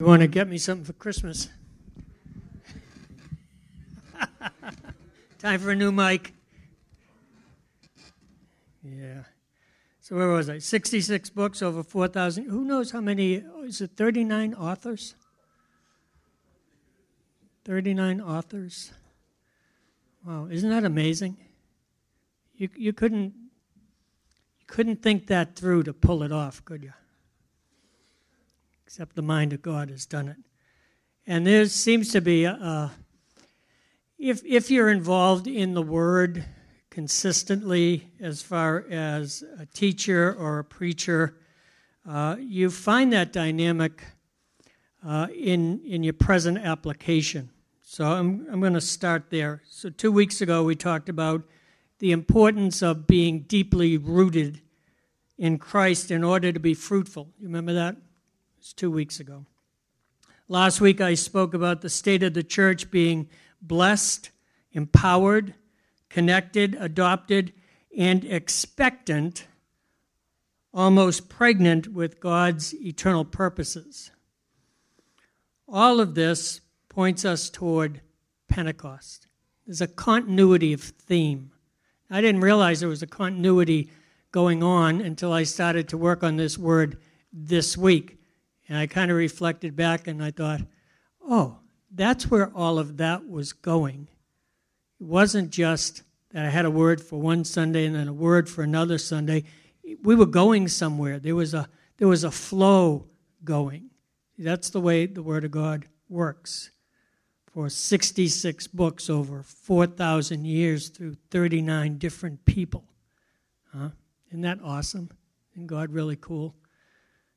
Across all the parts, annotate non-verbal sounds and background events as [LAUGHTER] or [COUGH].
You want to get me something for Christmas? Time for a new mic. Yeah. So where was I? 66 books, over 4,000. Who knows how many? Is it 39 authors? 39 authors. Wow, isn't that amazing? You, you couldn't you couldn't think that through to pull it off, could you? Except the mind of God has done it. And there seems to be a, if if you're involved in the Word consistently as far as a teacher or a preacher, uh, you find that dynamic uh, in, in your present application. So I'm, I'm going to start there. So, two weeks ago, we talked about the importance of being deeply rooted in Christ in order to be fruitful. You remember that? It was two weeks ago. Last week, I spoke about the state of the church being blessed, empowered, connected, adopted, and expectant, almost pregnant with God's eternal purposes. All of this points us toward Pentecost. There's a continuity of theme. I didn't realize there was a continuity going on until I started to work on this word this week. And I kind of reflected back and I thought, oh, that's where all of that was going. It wasn't just that I had a word for one Sunday and then a word for another Sunday. We were going somewhere. There was a there was a flow going. That's the way the Word of God works. For 66 books over 4,000 years through 39 different people. Huh? Isn't that awesome? Isn't God really cool?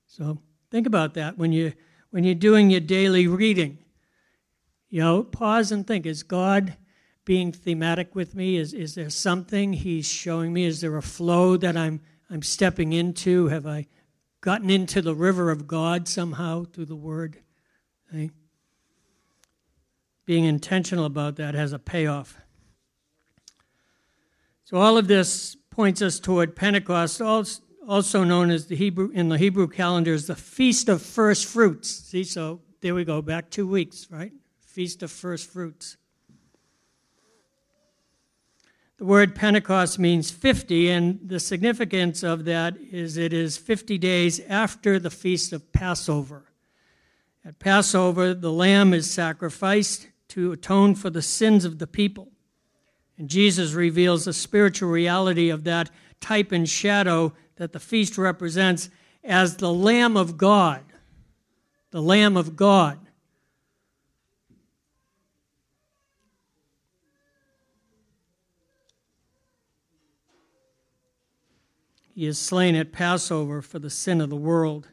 So think about that when you when you're doing your daily reading. You know, pause and think: Is God being thematic with me? Is, is there something he's showing me? Is there a flow that I'm, I'm stepping into? Have I gotten into the river of God somehow through the word? Okay? Being intentional about that has a payoff. So all of this points us toward Pentecost, also known as the Hebrew in the Hebrew calendar as the Feast of First Fruits. See, so there we go, back two weeks, right? Feast of First Fruits. The word Pentecost means 50, and the significance of that is it is 50 days after the feast of Passover. At Passover, the lamb is sacrificed to atone for the sins of the people. And Jesus reveals the spiritual reality of that type and shadow that the feast represents as the Lamb of God. The Lamb of God he is slain at Passover for the sin of the world.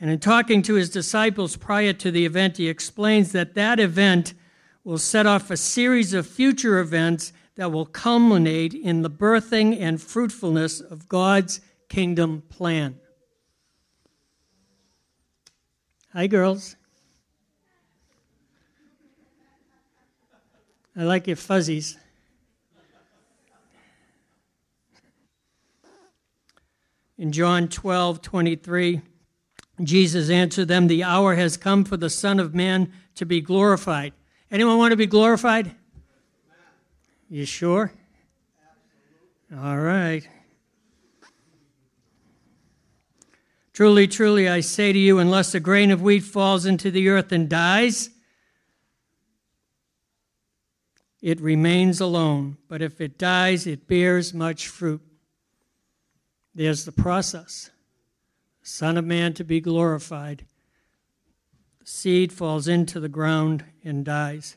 And in talking to his disciples prior to the event, he explains that that event will set off a series of future events that will culminate in the birthing and fruitfulness of God's kingdom plan. Hi, girls. I like your fuzzies. In John 12, 23, Jesus answered them, The hour has come for the Son of Man to be glorified. Anyone want to be glorified? You sure? All right. Truly, truly, I say to you, unless a grain of wheat falls into the earth and dies, it remains alone. But if it dies, it bears much fruit. There's the process. Son of Man to be glorified. The seed falls into the ground and dies.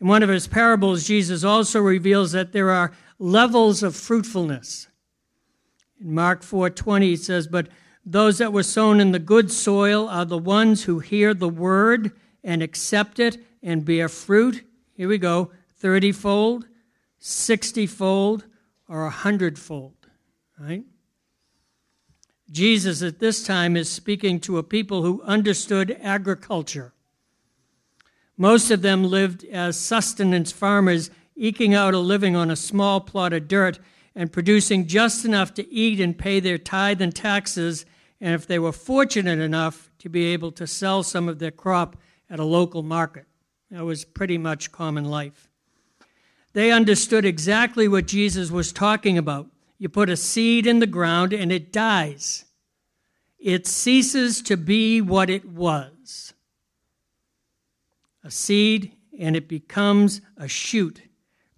In one of his parables, Jesus also reveals that there are levels of fruitfulness. In Mark 4:20 he says, "But those that were sown in the good soil are the ones who hear the word and accept it and bear fruit." Here we go, 30-fold, 60-fold, or a hundredfold, right? Jesus at this time is speaking to a people who understood agriculture. Most of them lived as sustenance farmers, eking out a living on a small plot of dirt and producing just enough to eat and pay their tithe and taxes and if they were fortunate enough to be able to sell some of their crop at a local market. That was pretty much common life. They understood exactly what Jesus was talking about. You put a seed in the ground and it dies, it ceases to be what it was. A seed and it becomes a shoot,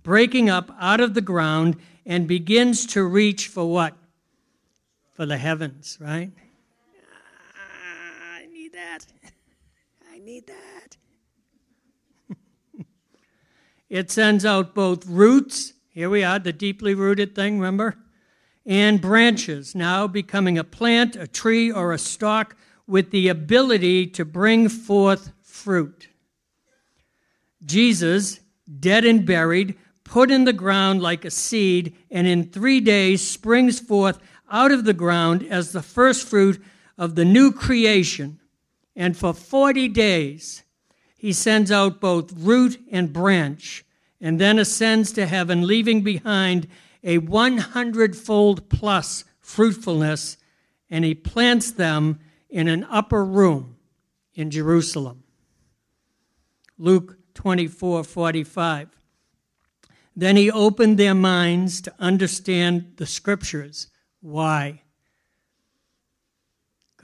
breaking up out of the ground and begins to reach for what? For the heavens, right? Ah, I need that. I need that. [LAUGHS] it sends out both roots, here we are, the deeply rooted thing, remember? And branches, now becoming a plant, a tree, or a stalk with the ability to bring forth fruit. Jesus, dead and buried, put in the ground like a seed, and in three days springs forth out of the ground as the first fruit of the new creation. And for 40 days, he sends out both root and branch, and then ascends to heaven, leaving behind a 100 fold plus fruitfulness, and he plants them in an upper room in Jerusalem. Luke 24 45. Then he opened their minds to understand the scriptures. Why?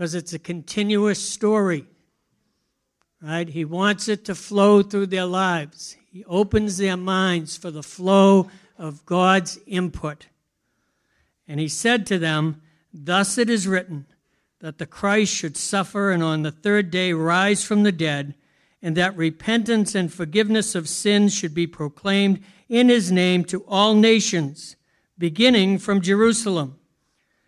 Because it's a continuous story, right? He wants it to flow through their lives. He opens their minds for the flow of God's input. And he said to them, Thus it is written that the Christ should suffer and on the third day rise from the dead and that repentance and forgiveness of sins should be proclaimed in his name to all nations, beginning from Jerusalem.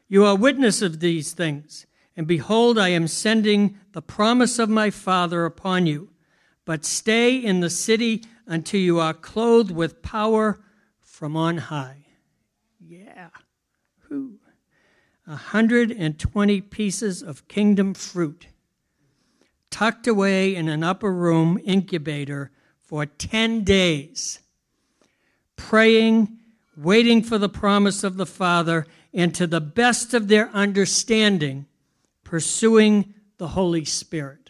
You are witness of these things, and behold, I am sending the promise of my Father upon you. But stay in the city until you are clothed with power from on high. Yeah. Who? 120 pieces of kingdom fruit tucked away in an upper room incubator for 10 days, praying, waiting for the promise of the Father, and to the best of their understanding, pursuing the Holy Spirit.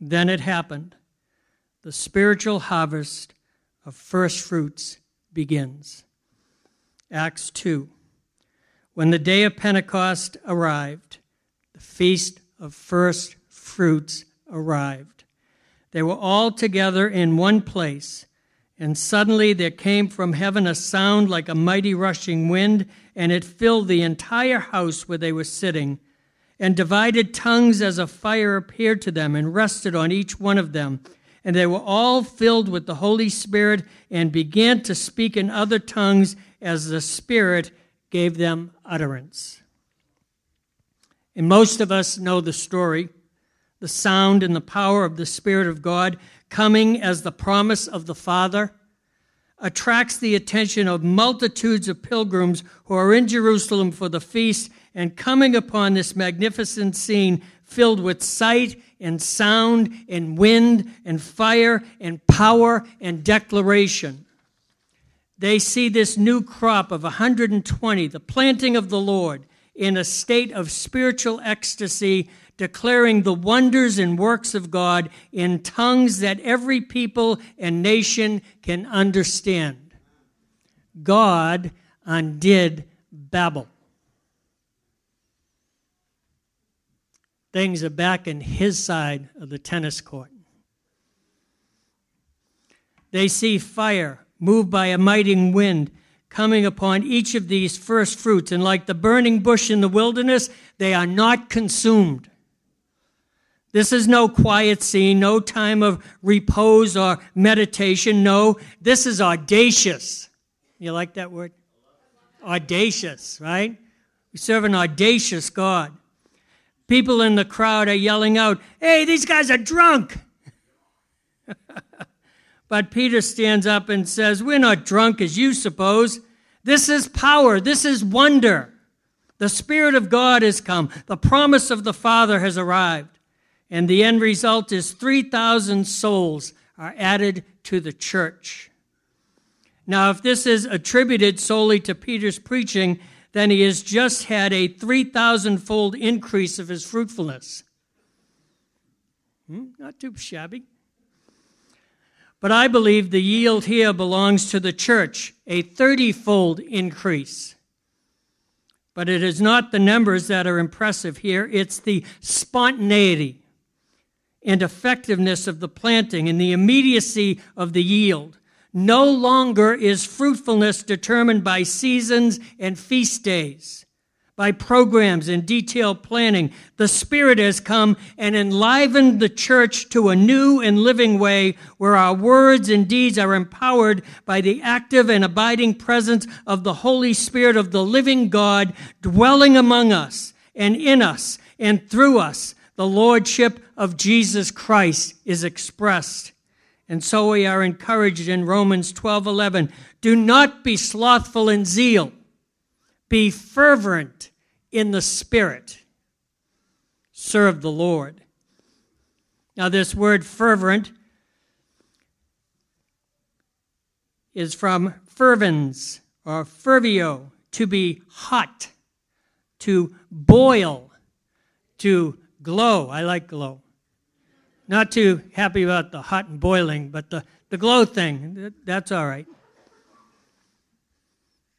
Then it happened. The spiritual harvest of first fruits begins. Acts 2. When the day of Pentecost arrived, the feast of first fruits arrived. They were all together in one place, and suddenly there came from heaven a sound like a mighty rushing wind, and it filled the entire house where they were sitting. And divided tongues as a fire appeared to them and rested on each one of them. And they were all filled with the Holy Spirit and began to speak in other tongues as the Spirit gave them utterance. And most of us know the story the sound and the power of the Spirit of God coming as the promise of the Father attracts the attention of multitudes of pilgrims who are in Jerusalem for the feast and coming upon this magnificent scene filled with sight and sound and wind and fire and power and declaration. They see this new crop of 120, the planting of the Lord, in a state of spiritual ecstasy, declaring the wonders and works of God in tongues that every people and nation can understand. God undid Babel. Things are back in his side of the tennis court. They see fire moved by a mighty wind coming upon each of these first fruits. And like the burning bush in the wilderness, they are not consumed. This is no quiet scene, no time of repose or meditation. No, this is audacious. You like that word? Audacious, right? We serve an audacious God. People in the crowd are yelling out, Hey, these guys are drunk. [LAUGHS] but Peter stands up and says, We're not drunk as you suppose. This is power. This is wonder. The Spirit of God has come. The promise of the Father has arrived. And the end result is 3,000 souls are added to the church. Now, if this is attributed solely to Peter's preaching, then he has just had a 3,000 fold increase of his fruitfulness. Hmm, not too shabby. But I believe the yield here belongs to the church, a 30 fold increase. But it is not the numbers that are impressive here, it's the spontaneity and effectiveness of the planting and the immediacy of the yield. No longer is fruitfulness determined by seasons and feast days by programs and detailed planning, the Spirit has come and enlivened the church to a new and living way where our words and deeds are empowered by the active and abiding presence of the Holy Spirit of the living God dwelling among us and in us and through us. The Lordship of Jesus Christ is expressed. And so we are encouraged in Romans 12:11, Do not be slothful in zeal be fervent in the Spirit. Serve the Lord. Now, this word fervent is from fervens or ferveo, to be hot, to boil, to glow. I like glow. Not too happy about the hot and boiling, but the, the glow thing, that's all right.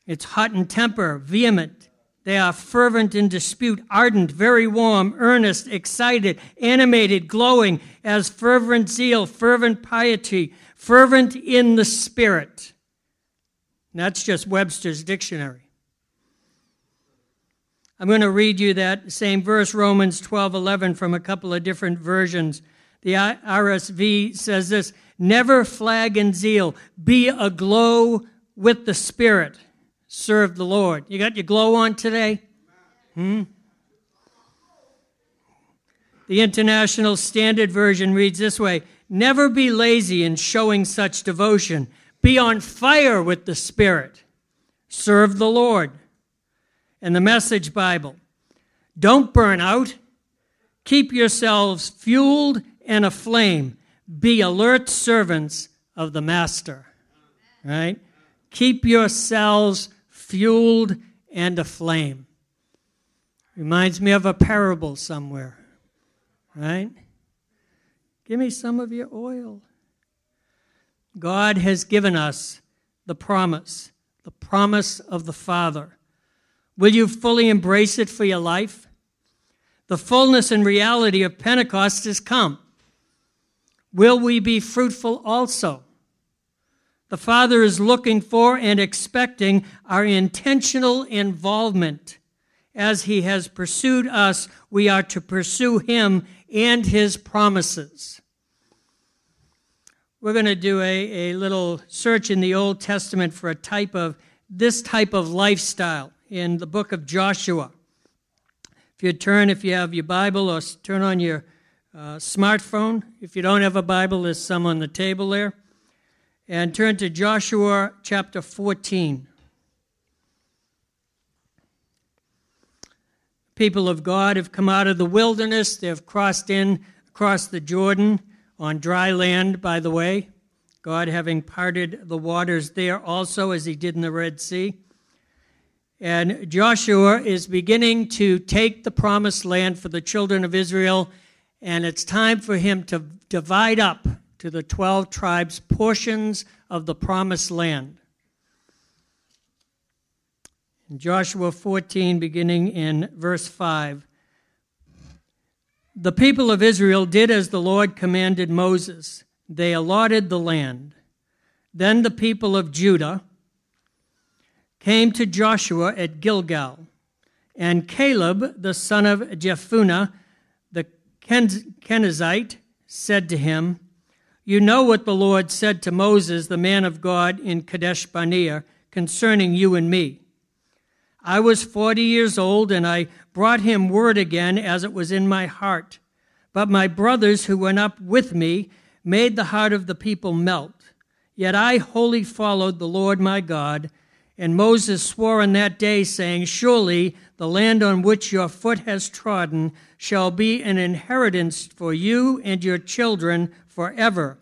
It's hot in temper, vehement. They are fervent in dispute, ardent, very warm, earnest, excited, animated, glowing, as fervent zeal, fervent piety, fervent in the spirit. And that's just Webster's dictionary. I'm going to read you that same verse, Romans 12 11, from a couple of different versions. The RSV says this Never flag in zeal, be aglow with the Spirit serve the Lord. You got your glow on today? Hmm? The International Standard Version reads this way Never be lazy in showing such devotion. Be on fire with the Spirit. Serve the Lord. And the Message Bible Don't burn out. Keep yourselves fueled and aflame. Be alert servants of the Master. Right? Keep yourselves fueled and aflame. Reminds me of a parable somewhere, right? Give me some of your oil. God has given us the promise, the promise of the Father. Will you fully embrace it for your life? The fullness and reality of Pentecost has come. Will we be fruitful also? The Father is looking for and expecting our intentional involvement. As He has pursued us, we are to pursue Him and His promises. We're going to do a, a little search in the Old Testament for a type of this type of lifestyle in the book of Joshua. If you turn, if you have your Bible, or turn on your uh, smartphone. If you don't have a Bible, there's some on the table there and turn to Joshua chapter 14. People of God have come out of the wilderness. They've crossed in across the Jordan on dry land, by the way. God having parted the waters there also, as he did in the Red Sea. And Joshua is beginning to take the promised land for the children of Israel, and it's time for him to divide up to the 12 tribes portions of the promised land. In Joshua 14, beginning in verse 5, the people of Israel did as the Lord commanded Moses. They allotted the land. Then the people of Judah came to Joshua at Gilgal, and Caleb, the son of Jephunneh, the Kenizzite, said to him, you know what the Lord said to Moses, the man of God, in Kadesh Barnea concerning you and me. I was forty years old, and I brought him word again as it was in my heart. But my brothers who went up with me made the heart of the people melt. Yet I wholly followed the Lord my God. And Moses swore on that day, saying, Surely the land on which your foot has trodden shall be an inheritance for you and your children forever,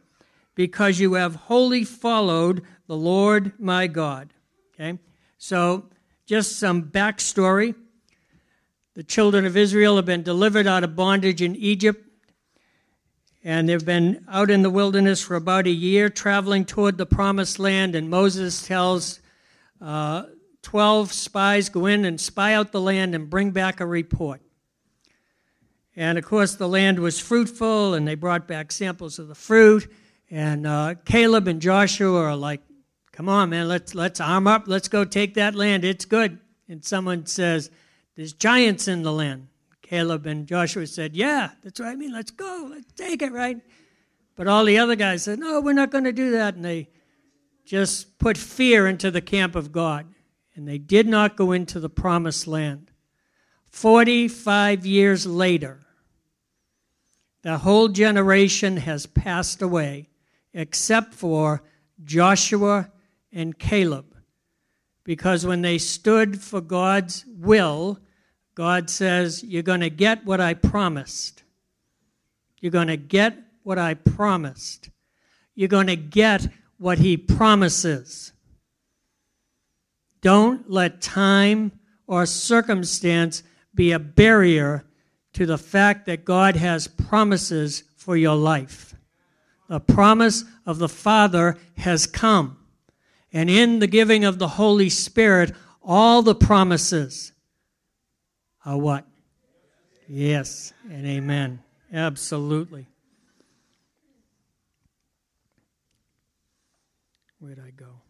because you have wholly followed the Lord my God. Okay? So just some backstory. The children of Israel have been delivered out of bondage in Egypt, and they've been out in the wilderness for about a year, traveling toward the promised land. And Moses tells uh, 12 spies go in and spy out the land and bring back a report. And of course, the land was fruitful, and they brought back samples of the fruit. And uh, Caleb and Joshua are like, "Come on, man, let's let's arm up. Let's go take that land. It's good." And someone says, "There's giants in the land." Caleb and Joshua said, "Yeah, that's what I mean. Let's go. Let's take it, right?" But all the other guys said, "No, we're not going to do that." And they just put fear into the camp of God, and they did not go into the promised land. Forty-five years later the whole generation has passed away except for Joshua and Caleb. Because when they stood for God's will, God says, You're going to get what I promised. You're going to get what I promised. You're going to get what He promises. Don't let time or circumstance be a barrier to the fact that God has promises for your life. The promise of the Father has come. And in the giving of the Holy Spirit, all the promises are what? Yes and amen. Absolutely. Where'd I go?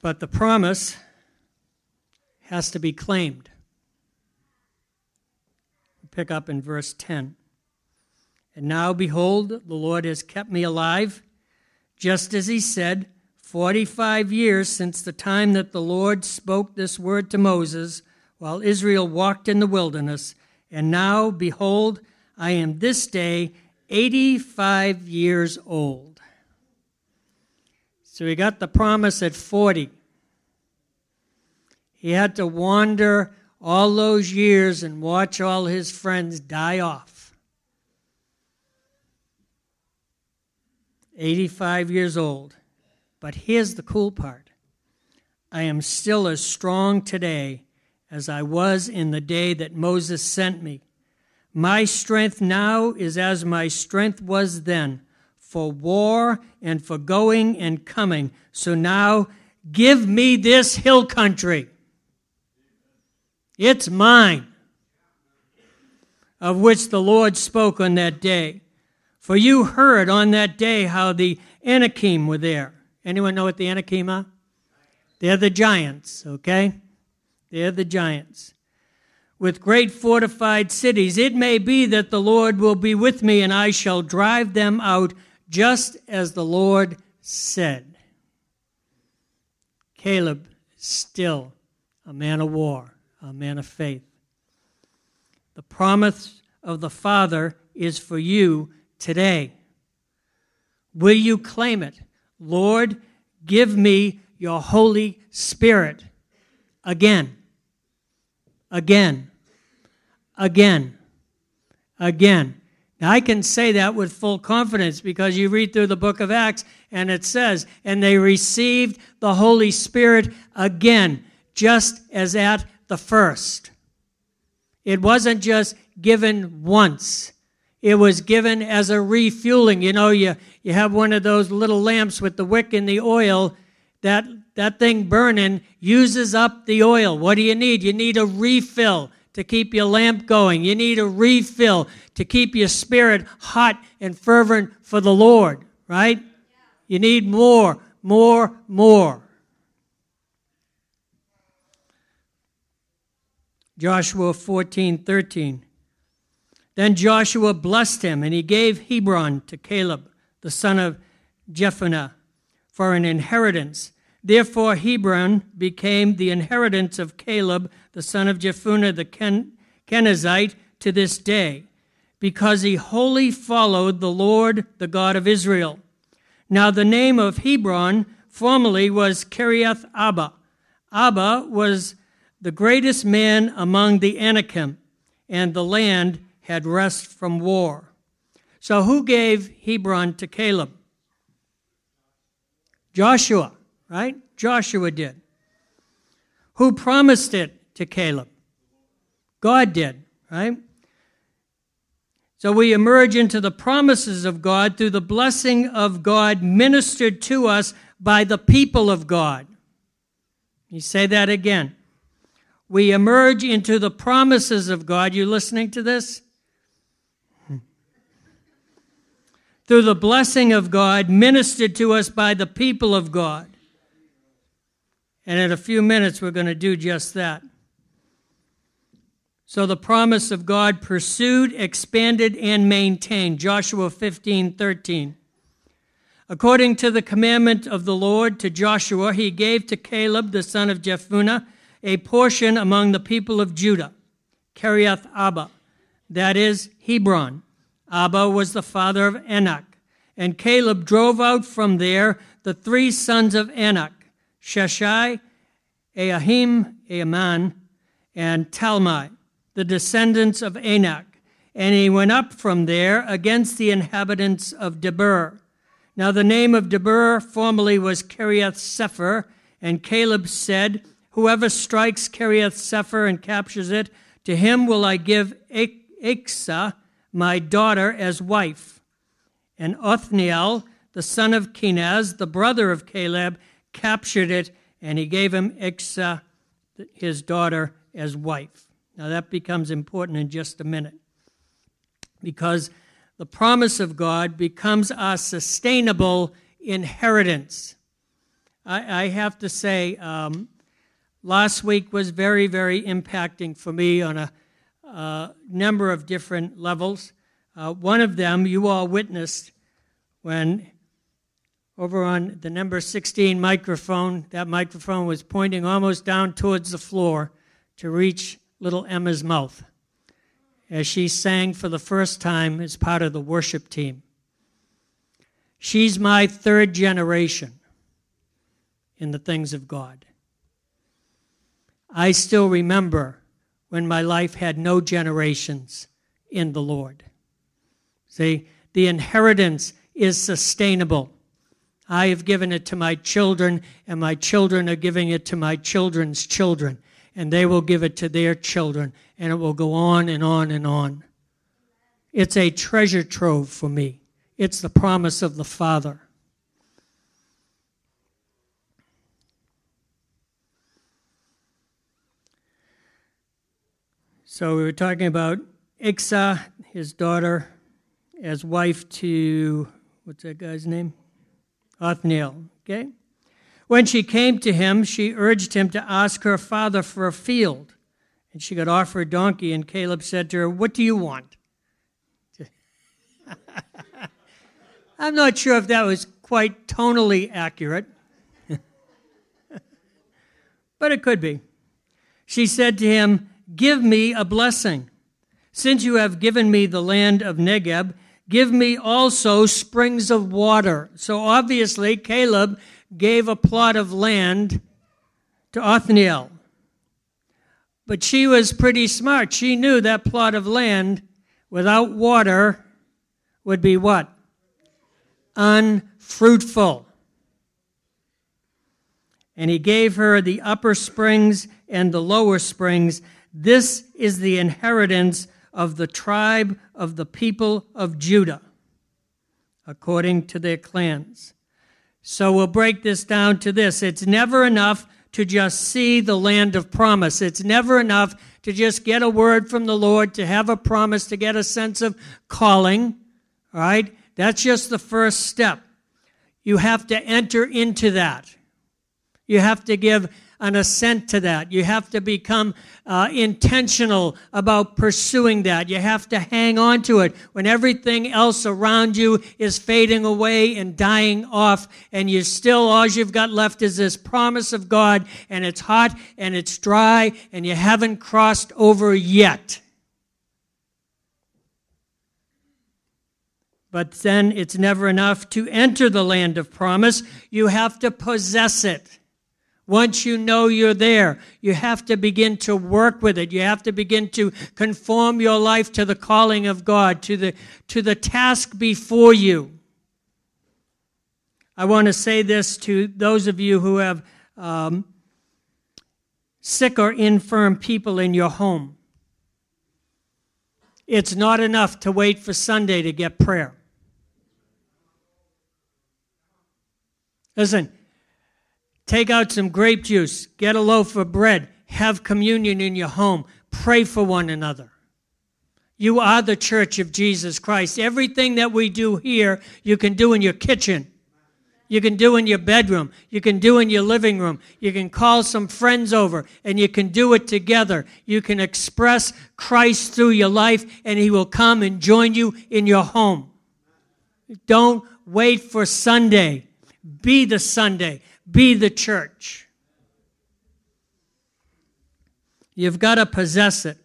But the promise has to be claimed. Pick up in verse 10. And now, behold, the Lord has kept me alive, just as he said, 45 years since the time that the Lord spoke this word to Moses while Israel walked in the wilderness. And now, behold, I am this day 85 years old. So he got the promise at 40. He had to wander all those years and watch all his friends die off. 85 years old. But here's the cool part I am still as strong today as I was in the day that Moses sent me. My strength now is as my strength was then for war and for going and coming. So now give me this hill country. It's mine, of which the Lord spoke on that day. For you heard on that day how the Anakim were there. Anyone know what the Anakim are? They're the giants, okay? They're the giants. With great fortified cities, it may be that the Lord will be with me and I shall drive them out just as the Lord said. Caleb still a man of war, a man of faith. The promise of the Father is for you today. Will you claim it? Lord, give me your Holy Spirit again, again, again, again. Now, I can say that with full confidence because you read through the book of Acts and it says, and they received the Holy Spirit again, just as at the first. It wasn't just given once, it was given as a refueling. You know, you, you have one of those little lamps with the wick and the oil. That, that thing burning uses up the oil. What do you need? You need a refill to keep your lamp going. You need a refill to keep your spirit hot and fervent for the Lord, right? You need more, more, more. Joshua 14, 13. Then Joshua blessed him, and he gave Hebron to Caleb, the son of Jephunneh, for an inheritance. Therefore, Hebron became the inheritance of Caleb, the son of Jephunneh the Ken- Kenizzite, to this day because he wholly followed the Lord, the God of Israel. Now, the name of Hebron formerly was Kiriath Arba. Arba was the greatest man among the Anakim, and the land had rest from war. So, who gave Hebron to Caleb? Joshua, right? Joshua did. Who promised it to Caleb? God did, right? So we emerge into the promises of God through the blessing of God ministered to us by the people of God. You say that again. We emerge into the promises of God. You listening to this? Through the blessing of God ministered to us by the people of God. And in a few minutes, we're going to do just that. So the promise of God pursued, expanded, and maintained. Joshua 15 13. According to the commandment of the Lord to Joshua, he gave to Caleb, the son of Jephunneh, a portion among the people of Judah, Kiriath Arba, that is, Hebron. Arba was the father of Anak. And Caleb drove out from there the three sons of Anak, Sheshai, Ahim, Ahiman, and Talmai the descendants of Anak. And he went up from there against the inhabitants of Debir. Now the name of Debir formerly was Kiriath Sefer, and Caleb said, Whoever strikes Kiriath Sefer and captures it, to him will I give Achsah, my daughter, as wife. And Othniel, the son of Kenaz, the brother of Caleb, captured it, and he gave him Achsah, his daughter, as wife. Now, that becomes important in just a minute because the promise of God becomes our sustainable inheritance. I, I have to say, um, last week was very, very impacting for me on a, a number of different levels. Uh, one of them you all witnessed when over on the number 16 microphone, that microphone was pointing almost down towards the floor to reach little Emma's mouth as she sang for the first time as part of the worship team. She's my third generation in the things of God. I still remember when my life had no generations in the Lord. See, the inheritance is sustainable. I have given it to my children, and my children are giving it to my children's children and they will give it to their children, and it will go on and on and on. It's a treasure trove for me. It's the promise of the Father. So we were talking about Achsah, his daughter, as wife to, what's that guy's name? Othniel, okay? When she came to him, she urged him to ask her father for a field. And she got off her donkey, and Caleb said to her, What do you want? [LAUGHS] I'm not sure if that was quite tonally accurate, [LAUGHS] but it could be. She said to him, Give me a blessing. Since you have given me the land of Negeb, give me also springs of water. So obviously, Caleb gave a plot of land to Othniel. But she was pretty smart. She knew that plot of land without water would be what? Unfruitful. And he gave her the upper springs and the lower springs. This is the inheritance of the tribe of the people of Judah, according to their clans. So we'll break this down to this it's never enough to just see the land of promise. It's never enough to just get a word from the Lord, to have a promise, to get a sense of calling. All right? That's just the first step. You have to enter into that. You have to give an assent to that. You have to become uh, intentional about pursuing that. You have to hang on to it when everything else around you is fading away and dying off, and you still, all you've got left is this promise of God, and it's hot and it's dry, and you haven't crossed over yet. But then it's never enough to enter the land of promise. You have to possess it. Once you know you're there, you have to begin to work with it. You have to begin to conform your life to the calling of God, to the, to the task before you. I want to say this to those of you who have um, sick or infirm people in your home. It's not enough to wait for Sunday to get prayer. Listen, take out some grape juice, get a loaf of bread, have communion in your home, pray for one another. You are the church of Jesus Christ. Everything that we do here, you can do in your kitchen. You can do in your bedroom. You can do in your living room. You can call some friends over and you can do it together. You can express Christ through your life and He will come and join you in your home. Don't wait for Sunday. Be the Sunday. Be the church. You've got to possess it.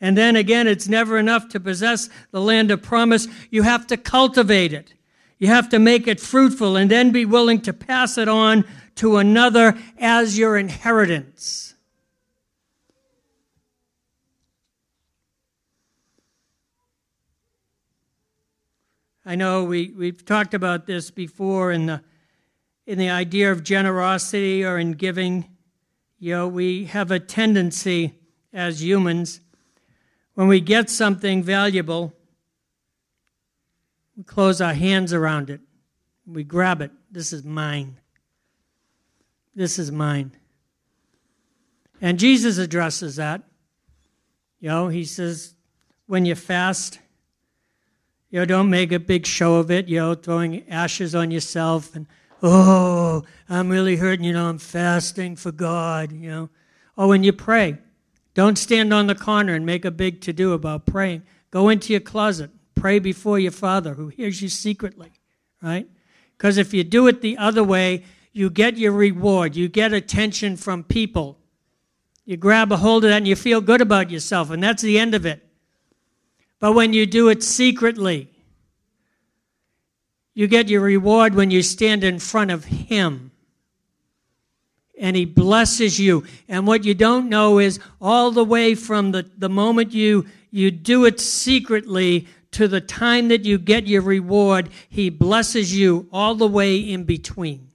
And then again, it's never enough to possess the land of promise. You have to cultivate it. You have to make it fruitful and then be willing to pass it on to another as your inheritance. I know we, we've talked about this before in the, in the idea of generosity or in giving. You know, we have a tendency as humans when we get something valuable, we close our hands around it. We grab it. This is mine. This is mine. And Jesus addresses that. You know, he says, when you fast, you know, don't make a big show of it, you know, throwing ashes on yourself and, oh, I'm really hurting, you know, I'm fasting for God, you know. Oh, or when you pray, don't stand on the corner and make a big to do about praying. Go into your closet, pray before your Father who hears you secretly, right? Because if you do it the other way, you get your reward, you get attention from people. You grab a hold of that and you feel good about yourself, and that's the end of it. But when you do it secretly, you get your reward when you stand in front of Him and he blesses you. And what you don't know is all the way from the, the moment you, you do it secretly to the time that you get your reward, he blesses you all the way in between.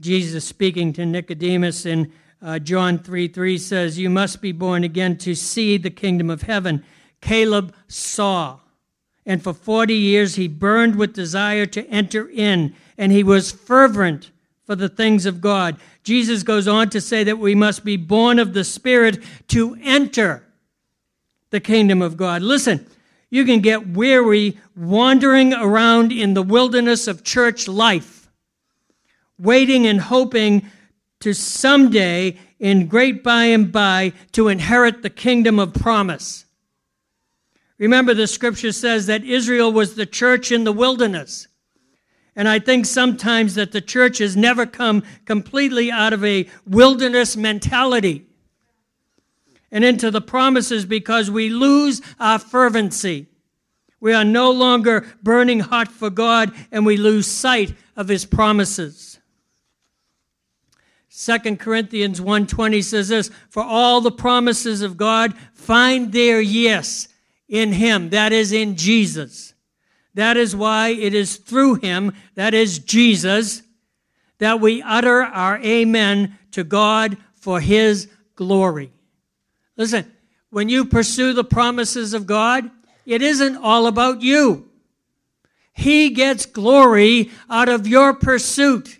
Jesus speaking to Nicodemus in uh, John 3 3 says, You must be born again to see the kingdom of heaven. Caleb saw and for 40 years he burned with desire to enter in, and he was fervent for the things of God. Jesus goes on to say that we must be born of the Spirit to enter the kingdom of God. Listen, you can get weary wandering around in the wilderness of church life, waiting and hoping to someday, in great by and by, to inherit the kingdom of promise. Remember, the scripture says that Israel was the church in the wilderness. And I think sometimes that the church has never come completely out of a wilderness mentality and into the promises because we lose our fervency. We are no longer burning hot for God and we lose sight of his promises. 2 Corinthians 1:20 says this, for all the promises of God find their yes in Him, that is, in Jesus. That is why it is through Him, that is Jesus, that we utter our amen to God for His glory. Listen, when you pursue the promises of God, it isn't all about you. He gets glory out of your pursuit.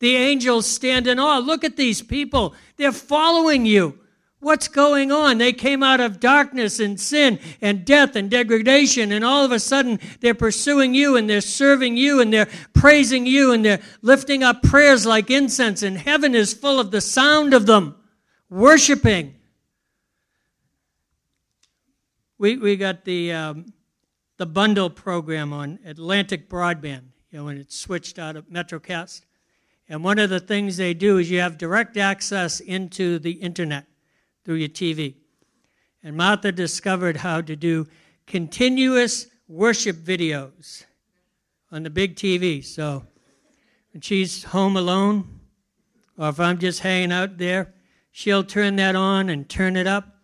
The angels stand in awe. Look at these people. They're following you. What's going on? They came out of darkness and sin and death and degradation, and all of a sudden they're pursuing you and they're serving you and they're praising you and they're lifting up prayers like incense, and heaven is full of the sound of them worshiping. We, we got the, um, the bundle program on Atlantic Broadband, you know, when it switched out of Metrocast. And one of the things they do is you have direct access into the internet through your TV. And Martha discovered how to do continuous worship videos on the big TV. So when she's home alone, or if I'm just hanging out there, she'll turn that on and turn it up.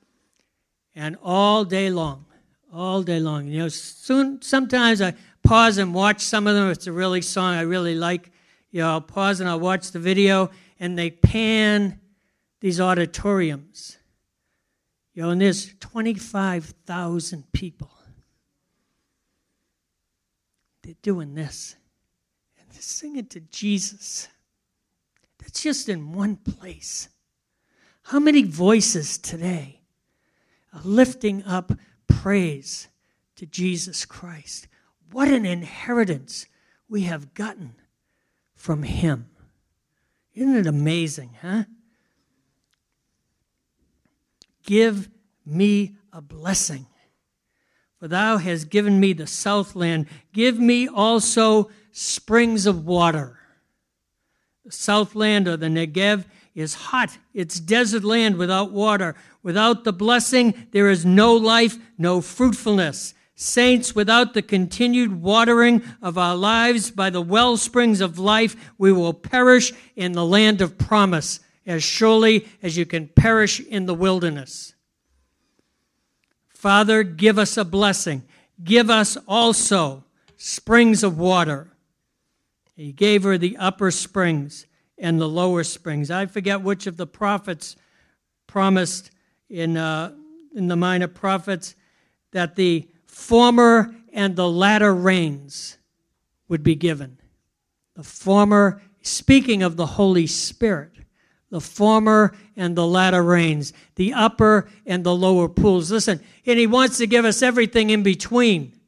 and all day long, all day long. You know, soon sometimes I pause and watch some of them. If it's a really song I really like. You know, I'll pause and I'll watch the video, and they pan these auditoriums. You know, and there's 25,000 people. They're doing this. And they're singing to Jesus. That's just in one place. How many voices today are lifting up praise to Jesus Christ? What an inheritance we have gotten from Him. Isn't it amazing, huh? Give me a blessing. For thou hast given me the southland. Give me also springs of water. The southland or the Negev is hot. It's desert land without water. Without the blessing, there is no life, no fruitfulness. Saints, without the continued watering of our lives by the well springs of life, we will perish in the land of promise as surely as you can perish in the wilderness. Father, give us a blessing. Give us also springs of water. He gave her the upper springs and the lower springs. I forget which of the prophets promised in, uh, in the minor prophets that the former and the latter rains would be given. The former, speaking of the Holy Spirit, the former and the latter rains, the upper and the lower pools. Listen, and He wants to give us everything in between.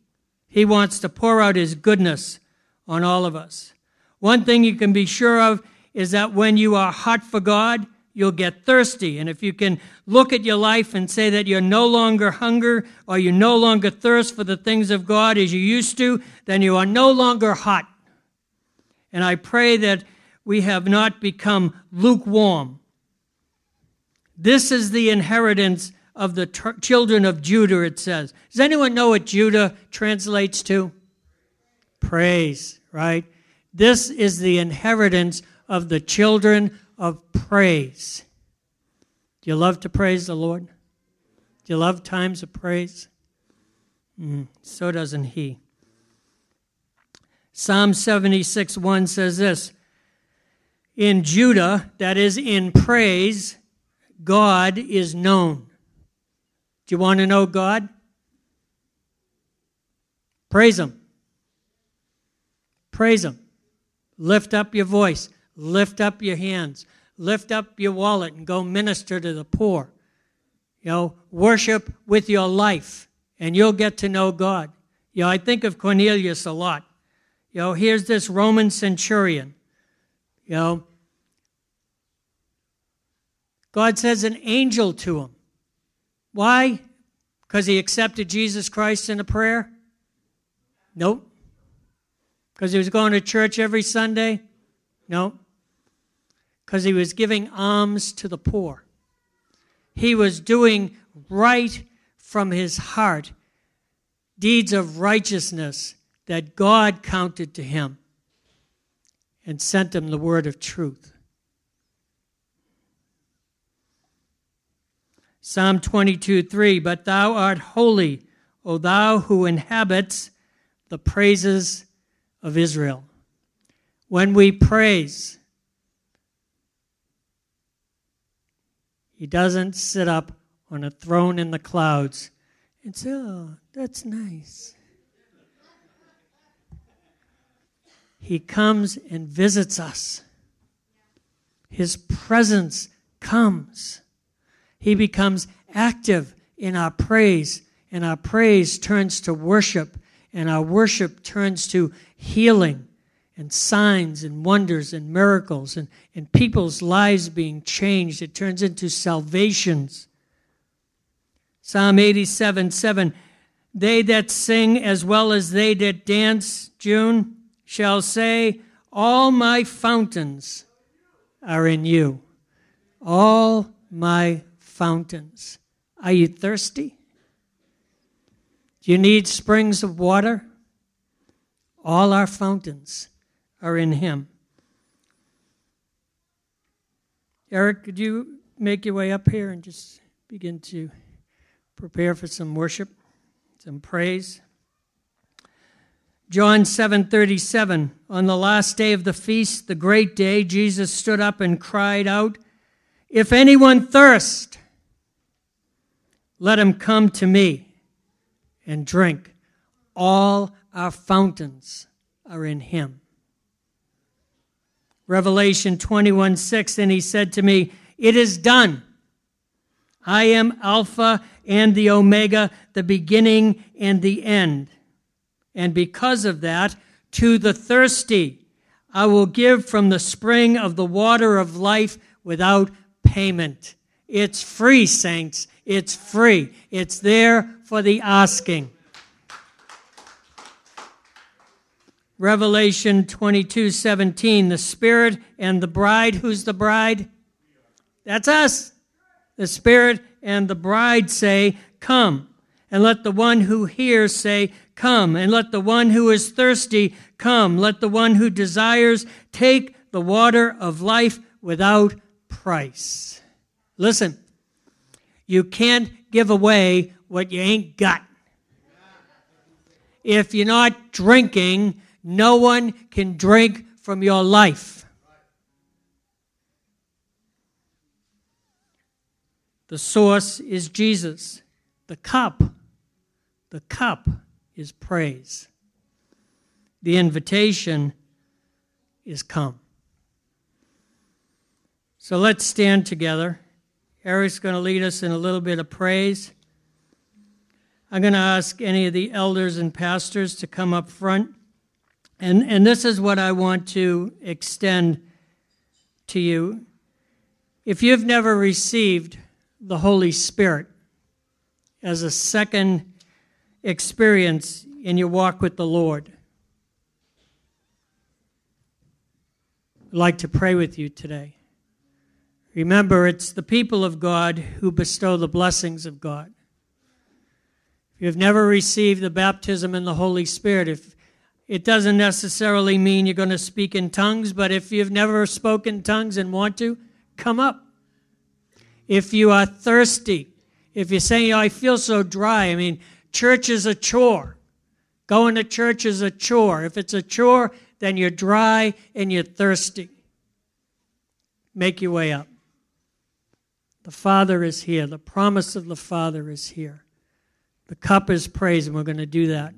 He wants to pour out His goodness on all of us. One thing you can be sure of is that when you are hot for God, you'll get thirsty. And if you can look at your life and say that you're no longer hunger or you no longer thirst for the things of God as you used to, then you are no longer hot. And I pray that we have not become lukewarm. This is the inheritance of the children of Judah, it says. Does anyone know what Judah translates to? Praise, right? This is the inheritance of the children of praise. Do you love to praise the Lord? Do you love times of praise? Mm, so doesn't he. Psalm 76 1 says this In Judah, that is in praise, God is known. Do you want to know God? Praise Him. Praise Him. Lift up your voice. Lift up your hands. Lift up your wallet and go minister to the poor. You know, worship with your life and you'll get to know God. You know, I think of Cornelius a lot. You know, here's this Roman centurion. You know, God says an angel to him. Why? Because he accepted Jesus Christ in a prayer? Nope. Because he was going to church every Sunday? Nope because he was giving alms to the poor. He was doing right from his heart deeds of righteousness that God counted to him and sent him the word of truth. Psalm 22 3 But thou art holy, O thou who inhabits the praises of Israel. When we praise, He doesn't sit up on a throne in the clouds and say, Oh, that's nice. He comes and visits us. His presence comes. He becomes active in our praise, and our praise turns to worship, and our worship turns to healing and signs and wonders and miracles and, and people's lives being changed. It turns into salvations. Psalm 87 7 They that sing as well as they that dance, June, shall say, All my fountains are in you. All my fountains. Are you thirsty? Do you need springs of water? All our fountains are in Him. Eric, could you make your way up here and just begin to prepare for some worship, some praise. John 7:37 On the last day of the feast, the great day, Jesus stood up and cried out, "If anyone thirst, let him come to me and drink. All our fountains are in him." Revelation 21 6, and he said to me, It is done. I am Alpha and the Omega, the beginning and the end. And because of that, to the thirsty, I will give from the spring of the water of life without payment. It's free, saints. It's free. It's there for the asking. Revelation 22 17, the Spirit and the bride. Who's the bride? That's us. The Spirit and the bride say, Come. And let the one who hears say, Come. And let the one who is thirsty come. Let the one who desires take the water of life without price. Listen, you can't give away what you ain't got. If you're not drinking, no one can drink from your life. The source is Jesus. The cup, the cup is praise. The invitation is come. So let's stand together. Eric's going to lead us in a little bit of praise. I'm going to ask any of the elders and pastors to come up front. And, and this is what I want to extend to you. If you've never received the Holy Spirit as a second experience in your walk with the Lord, I'd like to pray with you today. Remember, it's the people of God who bestow the blessings of God. If you've never received the baptism in the Holy Spirit, if it doesn't necessarily mean you're going to speak in tongues, but if you've never spoken tongues and want to, come up. If you are thirsty, if you're saying, oh, I feel so dry, I mean, church is a chore. Going to church is a chore. If it's a chore, then you're dry and you're thirsty. Make your way up. The Father is here. The promise of the Father is here. The cup is praise, and we're going to do that.